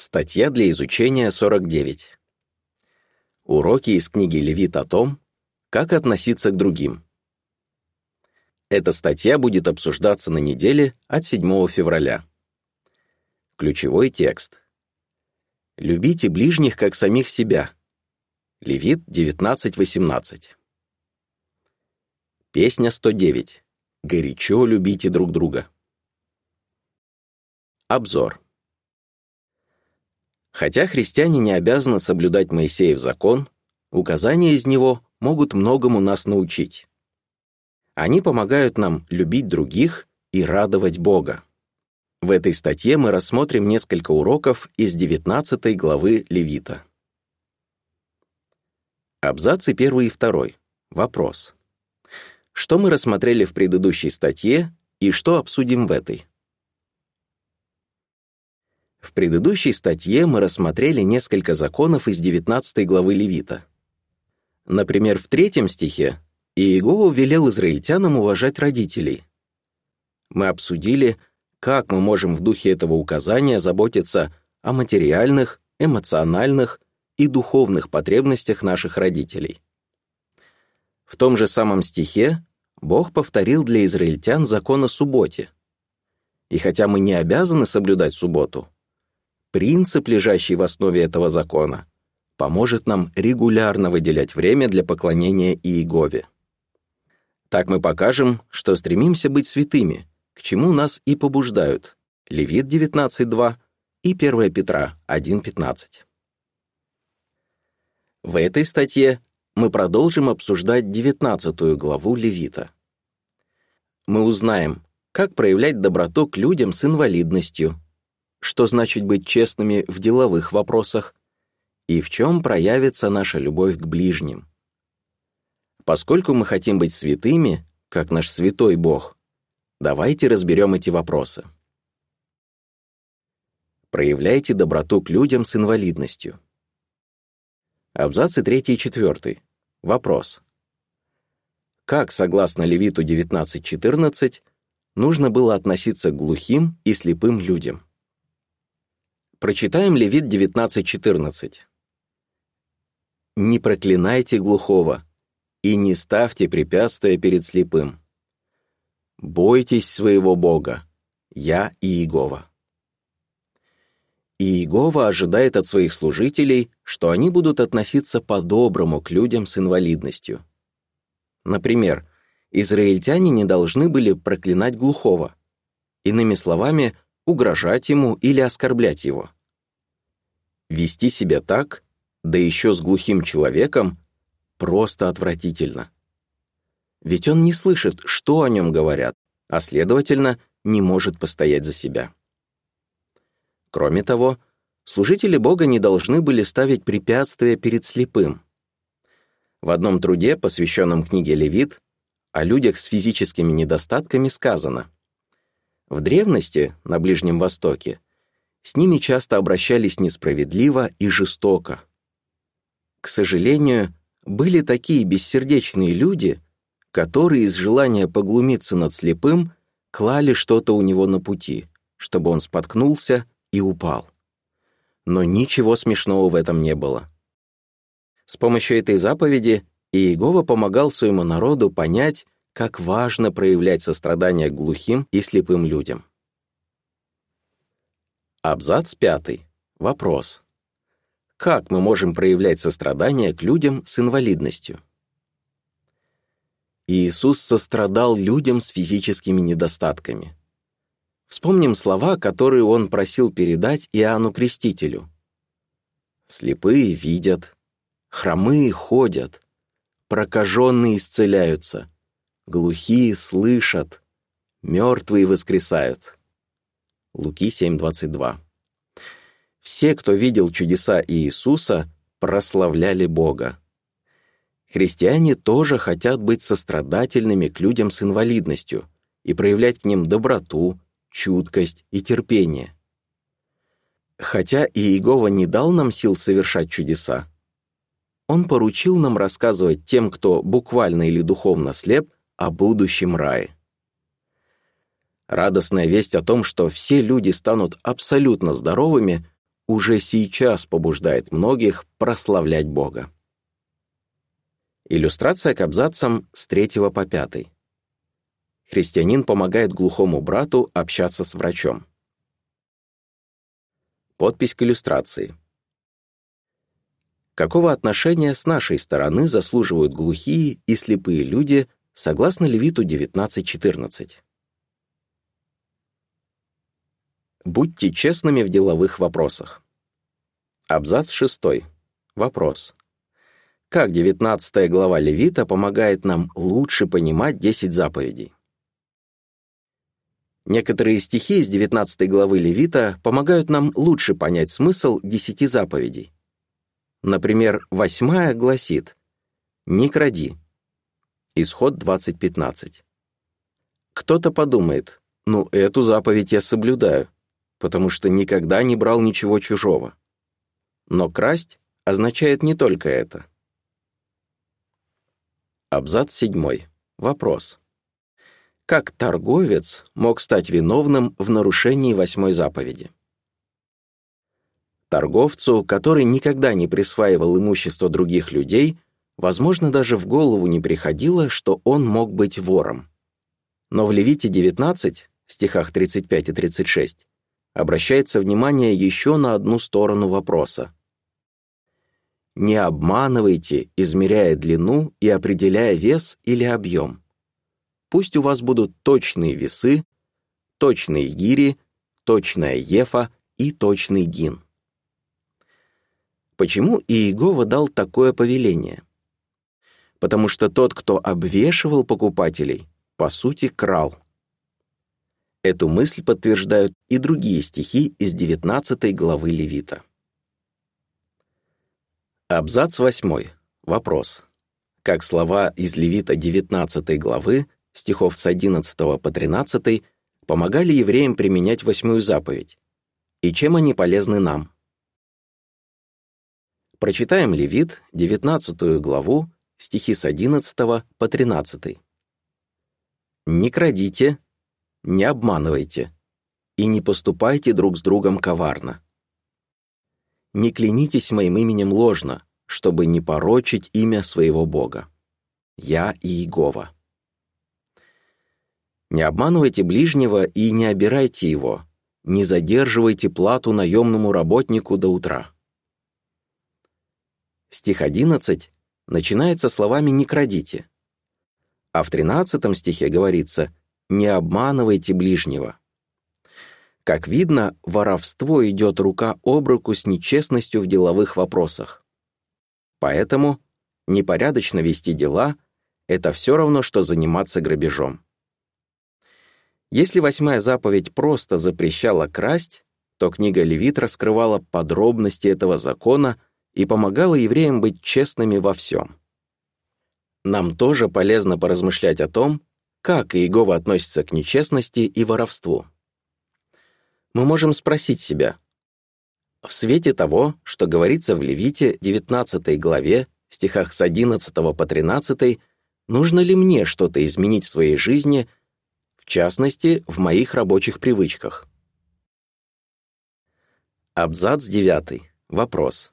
Статья для изучения 49. Уроки из книги Левит о том, как относиться к другим. Эта статья будет обсуждаться на неделе от 7 февраля. Ключевой текст. Любите ближних, как самих себя. Левит 19.18. Песня 109. Горячо любите друг друга. Обзор. Хотя христиане не обязаны соблюдать Моисеев закон, указания из него могут многому нас научить. Они помогают нам любить других и радовать Бога. В этой статье мы рассмотрим несколько уроков из 19 главы Левита. Абзацы 1 и 2. Вопрос. Что мы рассмотрели в предыдущей статье и что обсудим в этой? В предыдущей статье мы рассмотрели несколько законов из 19 главы Левита. Например, в третьем стихе Иегова велел израильтянам уважать родителей. Мы обсудили, как мы можем в духе этого указания заботиться о материальных, эмоциональных и духовных потребностях наших родителей. В том же самом стихе Бог повторил для израильтян закон о субботе. И хотя мы не обязаны соблюдать субботу, принцип, лежащий в основе этого закона, поможет нам регулярно выделять время для поклонения Иегове. Так мы покажем, что стремимся быть святыми, к чему нас и побуждают Левит 19.2 и 1 Петра 1.15. В этой статье мы продолжим обсуждать 19 главу Левита. Мы узнаем, как проявлять доброту к людям с инвалидностью, что значит быть честными в деловых вопросах и в чем проявится наша любовь к ближним. Поскольку мы хотим быть святыми, как наш святой Бог, давайте разберем эти вопросы. Проявляйте доброту к людям с инвалидностью. Абзацы 3 и 4. Вопрос. Как, согласно Левиту 19.14, нужно было относиться к глухим и слепым людям? Прочитаем Левит 19.14. «Не проклинайте глухого и не ставьте препятствия перед слепым. Бойтесь своего Бога, я Иегова». Иегова ожидает от своих служителей, что они будут относиться по-доброму к людям с инвалидностью. Например, израильтяне не должны были проклинать глухого. Иными словами, угрожать ему или оскорблять его. Вести себя так, да еще с глухим человеком, просто отвратительно. Ведь он не слышит, что о нем говорят, а, следовательно, не может постоять за себя. Кроме того, служители Бога не должны были ставить препятствия перед слепым. В одном труде, посвященном книге Левит, о людях с физическими недостатками сказано — в древности, на Ближнем Востоке, с ними часто обращались несправедливо и жестоко. К сожалению, были такие бессердечные люди, которые из желания поглумиться над слепым клали что-то у него на пути, чтобы он споткнулся и упал. Но ничего смешного в этом не было. С помощью этой заповеди Иегова помогал своему народу понять, как важно проявлять сострадание глухим и слепым людям. Абзац пятый. Вопрос. Как мы можем проявлять сострадание к людям с инвалидностью? Иисус сострадал людям с физическими недостатками. Вспомним слова, которые он просил передать Иоанну Крестителю. «Слепые видят, хромые ходят, прокаженные исцеляются, глухие слышат, мертвые воскресают. Луки 7:22. Все, кто видел чудеса Иисуса, прославляли Бога. Христиане тоже хотят быть сострадательными к людям с инвалидностью и проявлять к ним доброту, чуткость и терпение. Хотя Иегова не дал нам сил совершать чудеса, Он поручил нам рассказывать тем, кто буквально или духовно слеп, о будущем рае. Радостная весть о том, что все люди станут абсолютно здоровыми, уже сейчас побуждает многих прославлять Бога. Иллюстрация к абзацам с 3 по 5. Христианин помогает глухому брату общаться с врачом. Подпись к иллюстрации. Какого отношения с нашей стороны заслуживают глухие и слепые люди, согласно Левиту 19.14? Будьте честными в деловых вопросах. Абзац 6. Вопрос. Как 19 глава Левита помогает нам лучше понимать 10 заповедей? Некоторые стихи из 19 главы Левита помогают нам лучше понять смысл 10 заповедей. Например, восьмая гласит «Не кради». Исход 20.15. Кто-то подумает, ну, эту заповедь я соблюдаю, потому что никогда не брал ничего чужого. Но красть означает не только это. Абзац 7. Вопрос. Как торговец мог стать виновным в нарушении восьмой заповеди? Торговцу, который никогда не присваивал имущество других людей, возможно, даже в голову не приходило, что он мог быть вором. Но в Левите 19, стихах 35 и 36, обращается внимание еще на одну сторону вопроса. Не обманывайте, измеряя длину и определяя вес или объем. Пусть у вас будут точные весы, точные гири, точная ефа и точный гин. Почему Иегова дал такое повеление? Потому что тот, кто обвешивал покупателей, по сути, крал. Эту мысль подтверждают и другие стихи из 19 главы Левита. Абзац 8. Вопрос. Как слова из Левита 19 главы, стихов с 11 по 13, помогали евреям применять восьмую заповедь? И чем они полезны нам? Прочитаем Левит, 19 главу, стихи с 11 по 13. «Не крадите, не обманывайте и не поступайте друг с другом коварно не клянитесь моим именем ложно, чтобы не порочить имя своего Бога. Я Иегова. Не обманывайте ближнего и не обирайте его, не задерживайте плату наемному работнику до утра. Стих 11 начинается словами «не крадите», а в 13 стихе говорится «не обманывайте ближнего». Как видно, воровство идет рука об руку с нечестностью в деловых вопросах. Поэтому непорядочно вести дела — это все равно, что заниматься грабежом. Если восьмая заповедь просто запрещала красть, то книга Левит раскрывала подробности этого закона и помогала евреям быть честными во всем. Нам тоже полезно поразмышлять о том, как Иегова относится к нечестности и воровству мы можем спросить себя, в свете того, что говорится в Левите 19 главе, стихах с 11 по 13, нужно ли мне что-то изменить в своей жизни, в частности, в моих рабочих привычках? Абзац 9. Вопрос.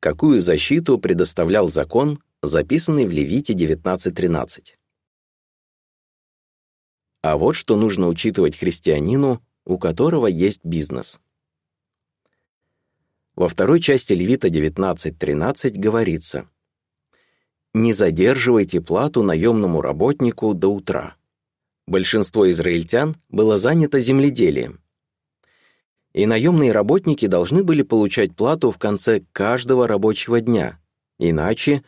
Какую защиту предоставлял закон, записанный в Левите 19.13? А вот что нужно учитывать христианину, у которого есть бизнес. Во второй части Левита 19.13 говорится «Не задерживайте плату наемному работнику до утра». Большинство израильтян было занято земледелием. И наемные работники должны были получать плату в конце каждого рабочего дня, иначе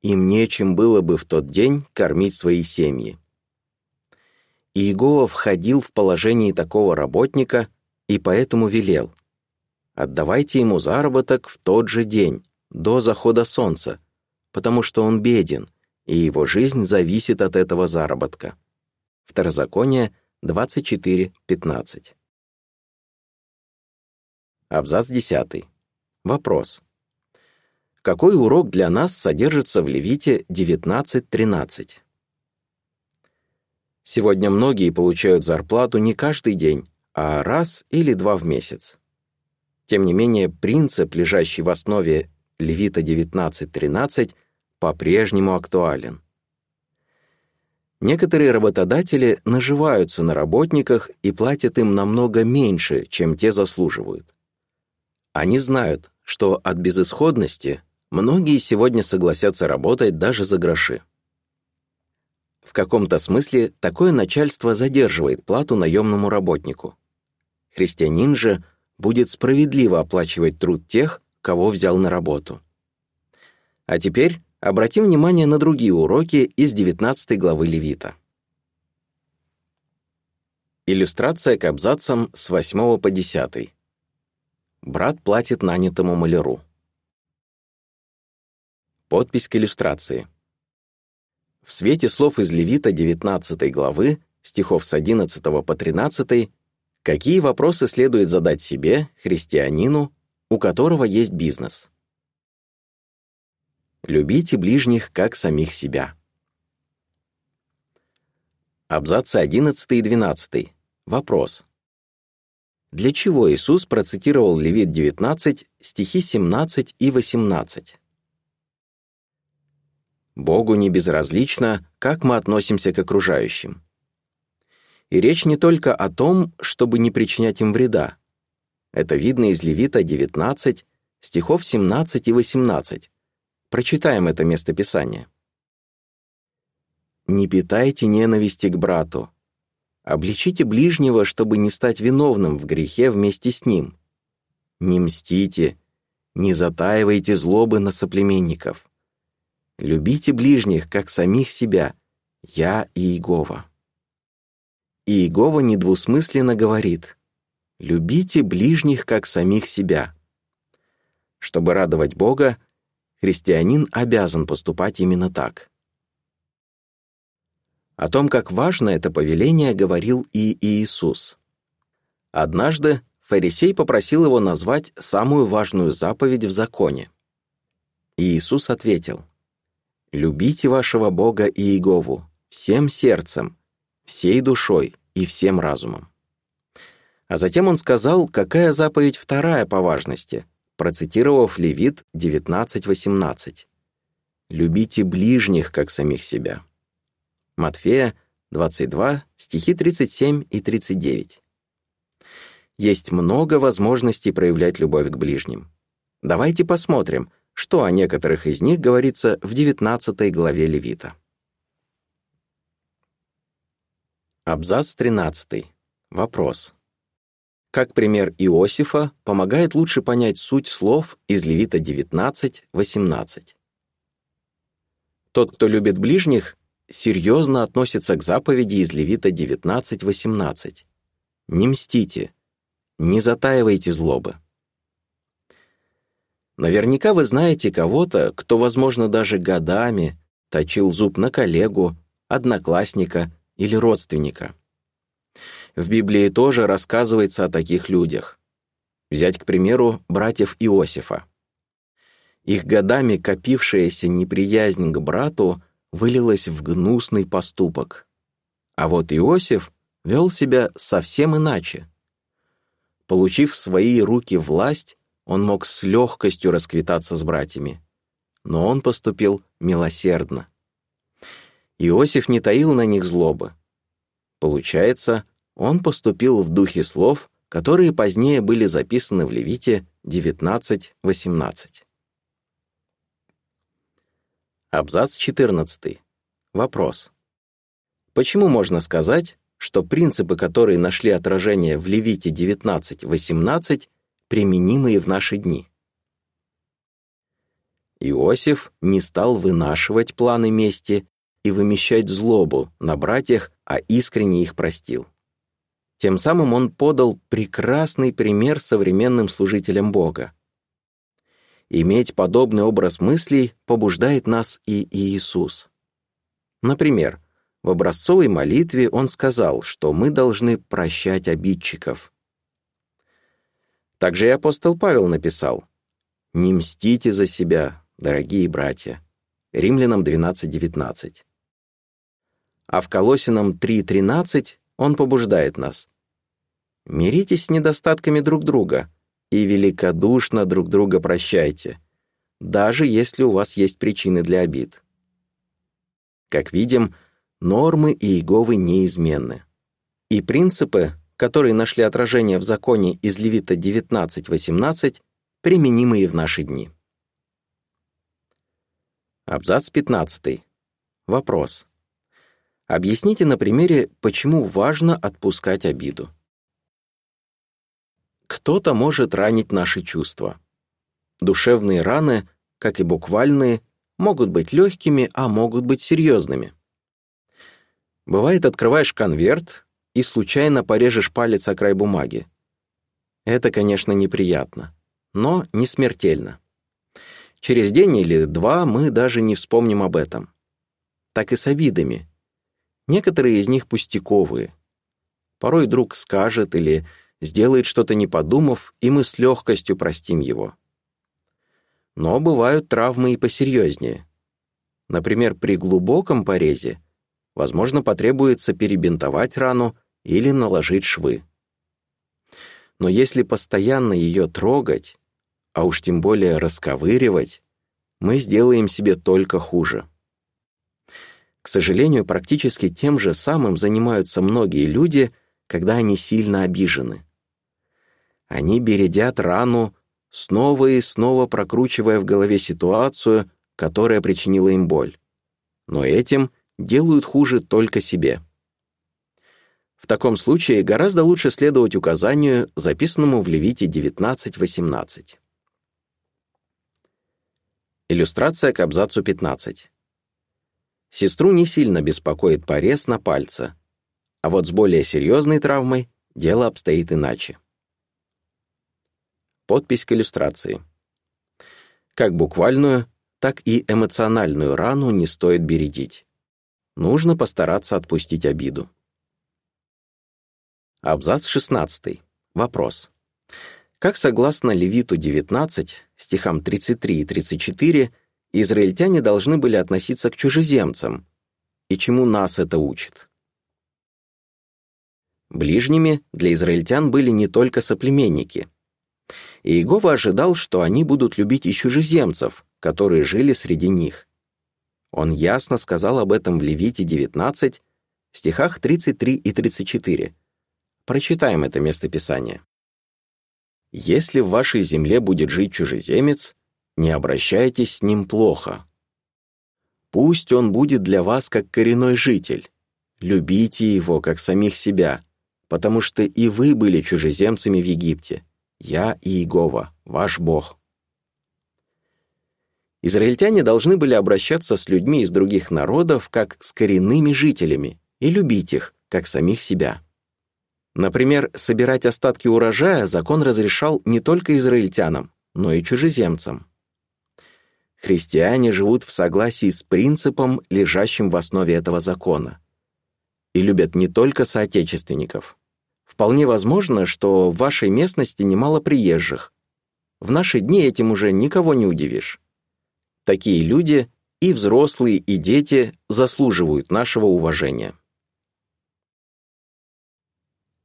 им нечем было бы в тот день кормить свои семьи. Иегова входил в положение такого работника и поэтому велел «Отдавайте ему заработок в тот же день, до захода солнца, потому что он беден, и его жизнь зависит от этого заработка». Второзаконие 24.15. Абзац 10. Вопрос. Какой урок для нас содержится в Левите 19.13? Сегодня многие получают зарплату не каждый день, а раз или два в месяц. Тем не менее, принцип, лежащий в основе Левита 19.13, по-прежнему актуален. Некоторые работодатели наживаются на работниках и платят им намного меньше, чем те заслуживают. Они знают, что от безысходности многие сегодня согласятся работать даже за гроши. В каком-то смысле такое начальство задерживает плату наемному работнику. Христианин же будет справедливо оплачивать труд тех, кого взял на работу. А теперь обратим внимание на другие уроки из 19 главы Левита. Иллюстрация к абзацам с 8 по 10. Брат платит нанятому маляру. Подпись к иллюстрации. В свете слов из Левита 19 главы, стихов с 11 по 13, какие вопросы следует задать себе, христианину, у которого есть бизнес? Любите ближних, как самих себя. Абзацы 11 и 12. Вопрос. Для чего Иисус процитировал Левит 19, стихи 17 и 18? Богу не безразлично, как мы относимся к окружающим. И речь не только о том, чтобы не причинять им вреда. Это видно из Левита 19, стихов 17 и 18. Прочитаем это местописание. «Не питайте ненависти к брату. Обличите ближнего, чтобы не стать виновным в грехе вместе с ним. Не мстите, не затаивайте злобы на соплеменников. Любите ближних, как самих себя. Я Иегова». И Иегова недвусмысленно говорит «Любите ближних, как самих себя». Чтобы радовать Бога, христианин обязан поступать именно так. О том, как важно это повеление, говорил и Иисус. Однажды фарисей попросил его назвать самую важную заповедь в законе. И Иисус ответил, Любите вашего Бога Иегову всем сердцем, всей душой и всем разумом. А затем он сказал, какая заповедь вторая по важности, процитировав Левит 19.18. «Любите ближних, как самих себя». Матфея 22, стихи 37 и 39. Есть много возможностей проявлять любовь к ближним. Давайте посмотрим — что о некоторых из них говорится в 19 главе Левита. Абзац 13. Вопрос. Как пример Иосифа помогает лучше понять суть слов из Левита 19.18? Тот, кто любит ближних, серьезно относится к заповеди из Левита 19.18. «Не мстите, не затаивайте злобы». Наверняка вы знаете кого-то, кто, возможно, даже годами точил зуб на коллегу, одноклассника или родственника. В Библии тоже рассказывается о таких людях. Взять, к примеру, братьев Иосифа. Их годами копившаяся неприязнь к брату вылилась в гнусный поступок. А вот Иосиф вел себя совсем иначе. Получив в свои руки власть, он мог с легкостью расквитаться с братьями. Но он поступил милосердно. Иосиф не таил на них злобы. Получается, он поступил в духе слов, которые позднее были записаны в Левите 19.18. Абзац 14. Вопрос. Почему можно сказать, что принципы, которые нашли отражение в Левите 19.18, применимые в наши дни. Иосиф не стал вынашивать планы мести и вымещать злобу на братьях, а искренне их простил. Тем самым он подал прекрасный пример современным служителям Бога. Иметь подобный образ мыслей побуждает нас и Иисус. Например, в образцовой молитве он сказал, что мы должны прощать обидчиков, также и апостол Павел написал «Не мстите за себя, дорогие братья». Римлянам 12.19. А в Колосинам 3.13 он побуждает нас. «Миритесь с недостатками друг друга и великодушно друг друга прощайте, даже если у вас есть причины для обид. Как видим, нормы Иеговы неизменны. И принципы, которые нашли отражение в законе из Левита 19.18, применимы и в наши дни. Абзац 15. Вопрос. Объясните на примере, почему важно отпускать обиду. Кто-то может ранить наши чувства. Душевные раны, как и буквальные, могут быть легкими, а могут быть серьезными. Бывает, открываешь конверт и случайно порежешь палец о край бумаги. Это, конечно, неприятно, но не смертельно. Через день или два мы даже не вспомним об этом. Так и с обидами. Некоторые из них пустяковые. Порой друг скажет или сделает что-то не подумав, и мы с легкостью простим его. Но бывают травмы и посерьезнее. Например, при глубоком порезе, возможно, потребуется перебинтовать рану или наложить швы. Но если постоянно ее трогать, а уж тем более расковыривать, мы сделаем себе только хуже. К сожалению, практически тем же самым занимаются многие люди, когда они сильно обижены. Они бередят рану, снова и снова прокручивая в голове ситуацию, которая причинила им боль. Но этим делают хуже только себе. В таком случае гораздо лучше следовать указанию, записанному в Левите 19.18. Иллюстрация к абзацу 15. Сестру не сильно беспокоит порез на пальце, а вот с более серьезной травмой дело обстоит иначе. Подпись к иллюстрации. Как буквальную, так и эмоциональную рану не стоит бередить. Нужно постараться отпустить обиду. Абзац 16. Вопрос. Как согласно Левиту 19, стихам 33 и 34, израильтяне должны были относиться к чужеземцам, и чему нас это учит? Ближними для израильтян были не только соплеменники. Иегова ожидал, что они будут любить и чужеземцев, которые жили среди них. Он ясно сказал об этом в Левите 19, стихах 33 и 34. Прочитаем это местописание. Если в вашей земле будет жить чужеземец, не обращайтесь с ним плохо. Пусть он будет для вас как коренной житель. Любите его, как самих себя, потому что и вы были чужеземцами в Египте. Я Иегова, ваш Бог. Израильтяне должны были обращаться с людьми из других народов как с коренными жителями и любить их, как самих себя. Например, собирать остатки урожая закон разрешал не только израильтянам, но и чужеземцам. Христиане живут в согласии с принципом, лежащим в основе этого закона, и любят не только соотечественников. Вполне возможно, что в вашей местности немало приезжих. В наши дни этим уже никого не удивишь. Такие люди, и взрослые, и дети, заслуживают нашего уважения.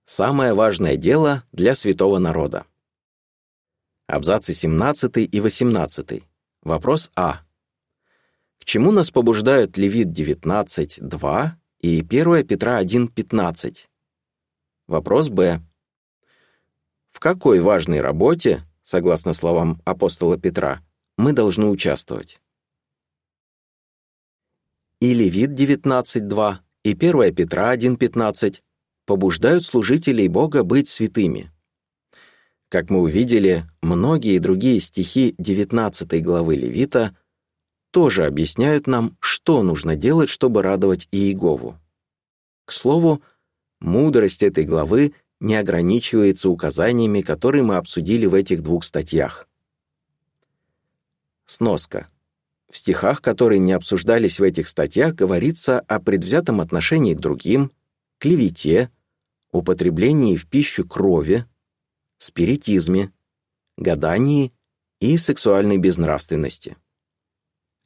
Самое важное дело для святого народа. Абзацы 17 и 18. Вопрос А. К чему нас побуждают Левит 19.2 и 1 Петра 1.15? Вопрос Б. В какой важной работе, согласно словам апостола Петра, мы должны участвовать? И Левит 19.2 и 1 Петра 1.15 побуждают служителей Бога быть святыми. Как мы увидели, многие другие стихи 19 главы Левита тоже объясняют нам, что нужно делать, чтобы радовать Иегову. К слову, мудрость этой главы не ограничивается указаниями, которые мы обсудили в этих двух статьях. Сноска. В стихах, которые не обсуждались в этих статьях, говорится о предвзятом отношении к другим, клевете, употреблении в пищу крови, спиритизме, гадании и сексуальной безнравственности.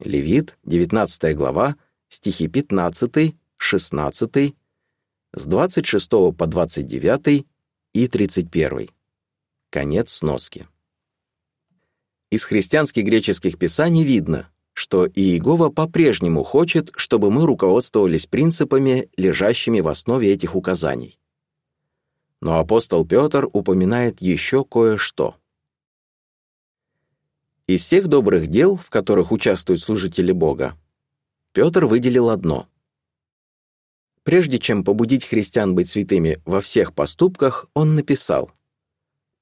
Левит, 19 глава, стихи 15, 16, с 26 по 29 и 31. Конец сноски. Из христианских греческих писаний видно, что Иегова по-прежнему хочет, чтобы мы руководствовались принципами, лежащими в основе этих указаний. Но апостол Петр упоминает еще кое-что. Из всех добрых дел, в которых участвуют служители Бога, Петр выделил одно. Прежде чем побудить христиан быть святыми во всех поступках, он написал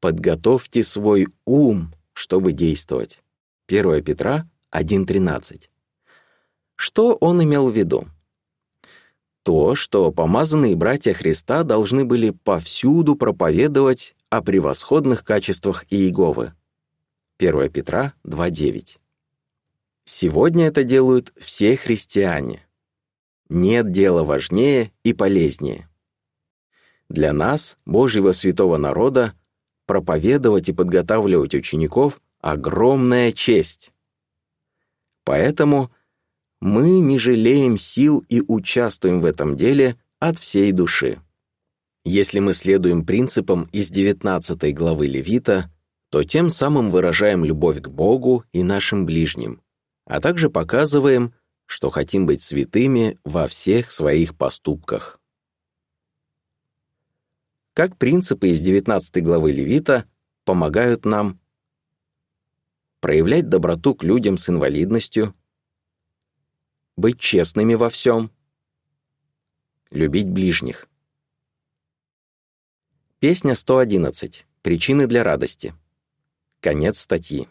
«Подготовьте свой ум, чтобы действовать». 1 Петра 1.13. Что он имел в виду? То, что помазанные братья Христа должны были повсюду проповедовать о превосходных качествах Иеговы, 1 Петра 2.9. Сегодня это делают все христиане. Нет дела важнее и полезнее. Для нас, Божьего святого народа, проповедовать и подготавливать учеников — огромная честь. Поэтому мы не жалеем сил и участвуем в этом деле от всей души. Если мы следуем принципам из 19 главы Левита, то тем самым выражаем любовь к Богу и нашим ближним, а также показываем, что хотим быть святыми во всех своих поступках. Как принципы из 19 главы Левита помогают нам проявлять доброту к людям с инвалидностью, быть честными во всем, любить ближних. Песня 111. Причины для радости. Конец статьи.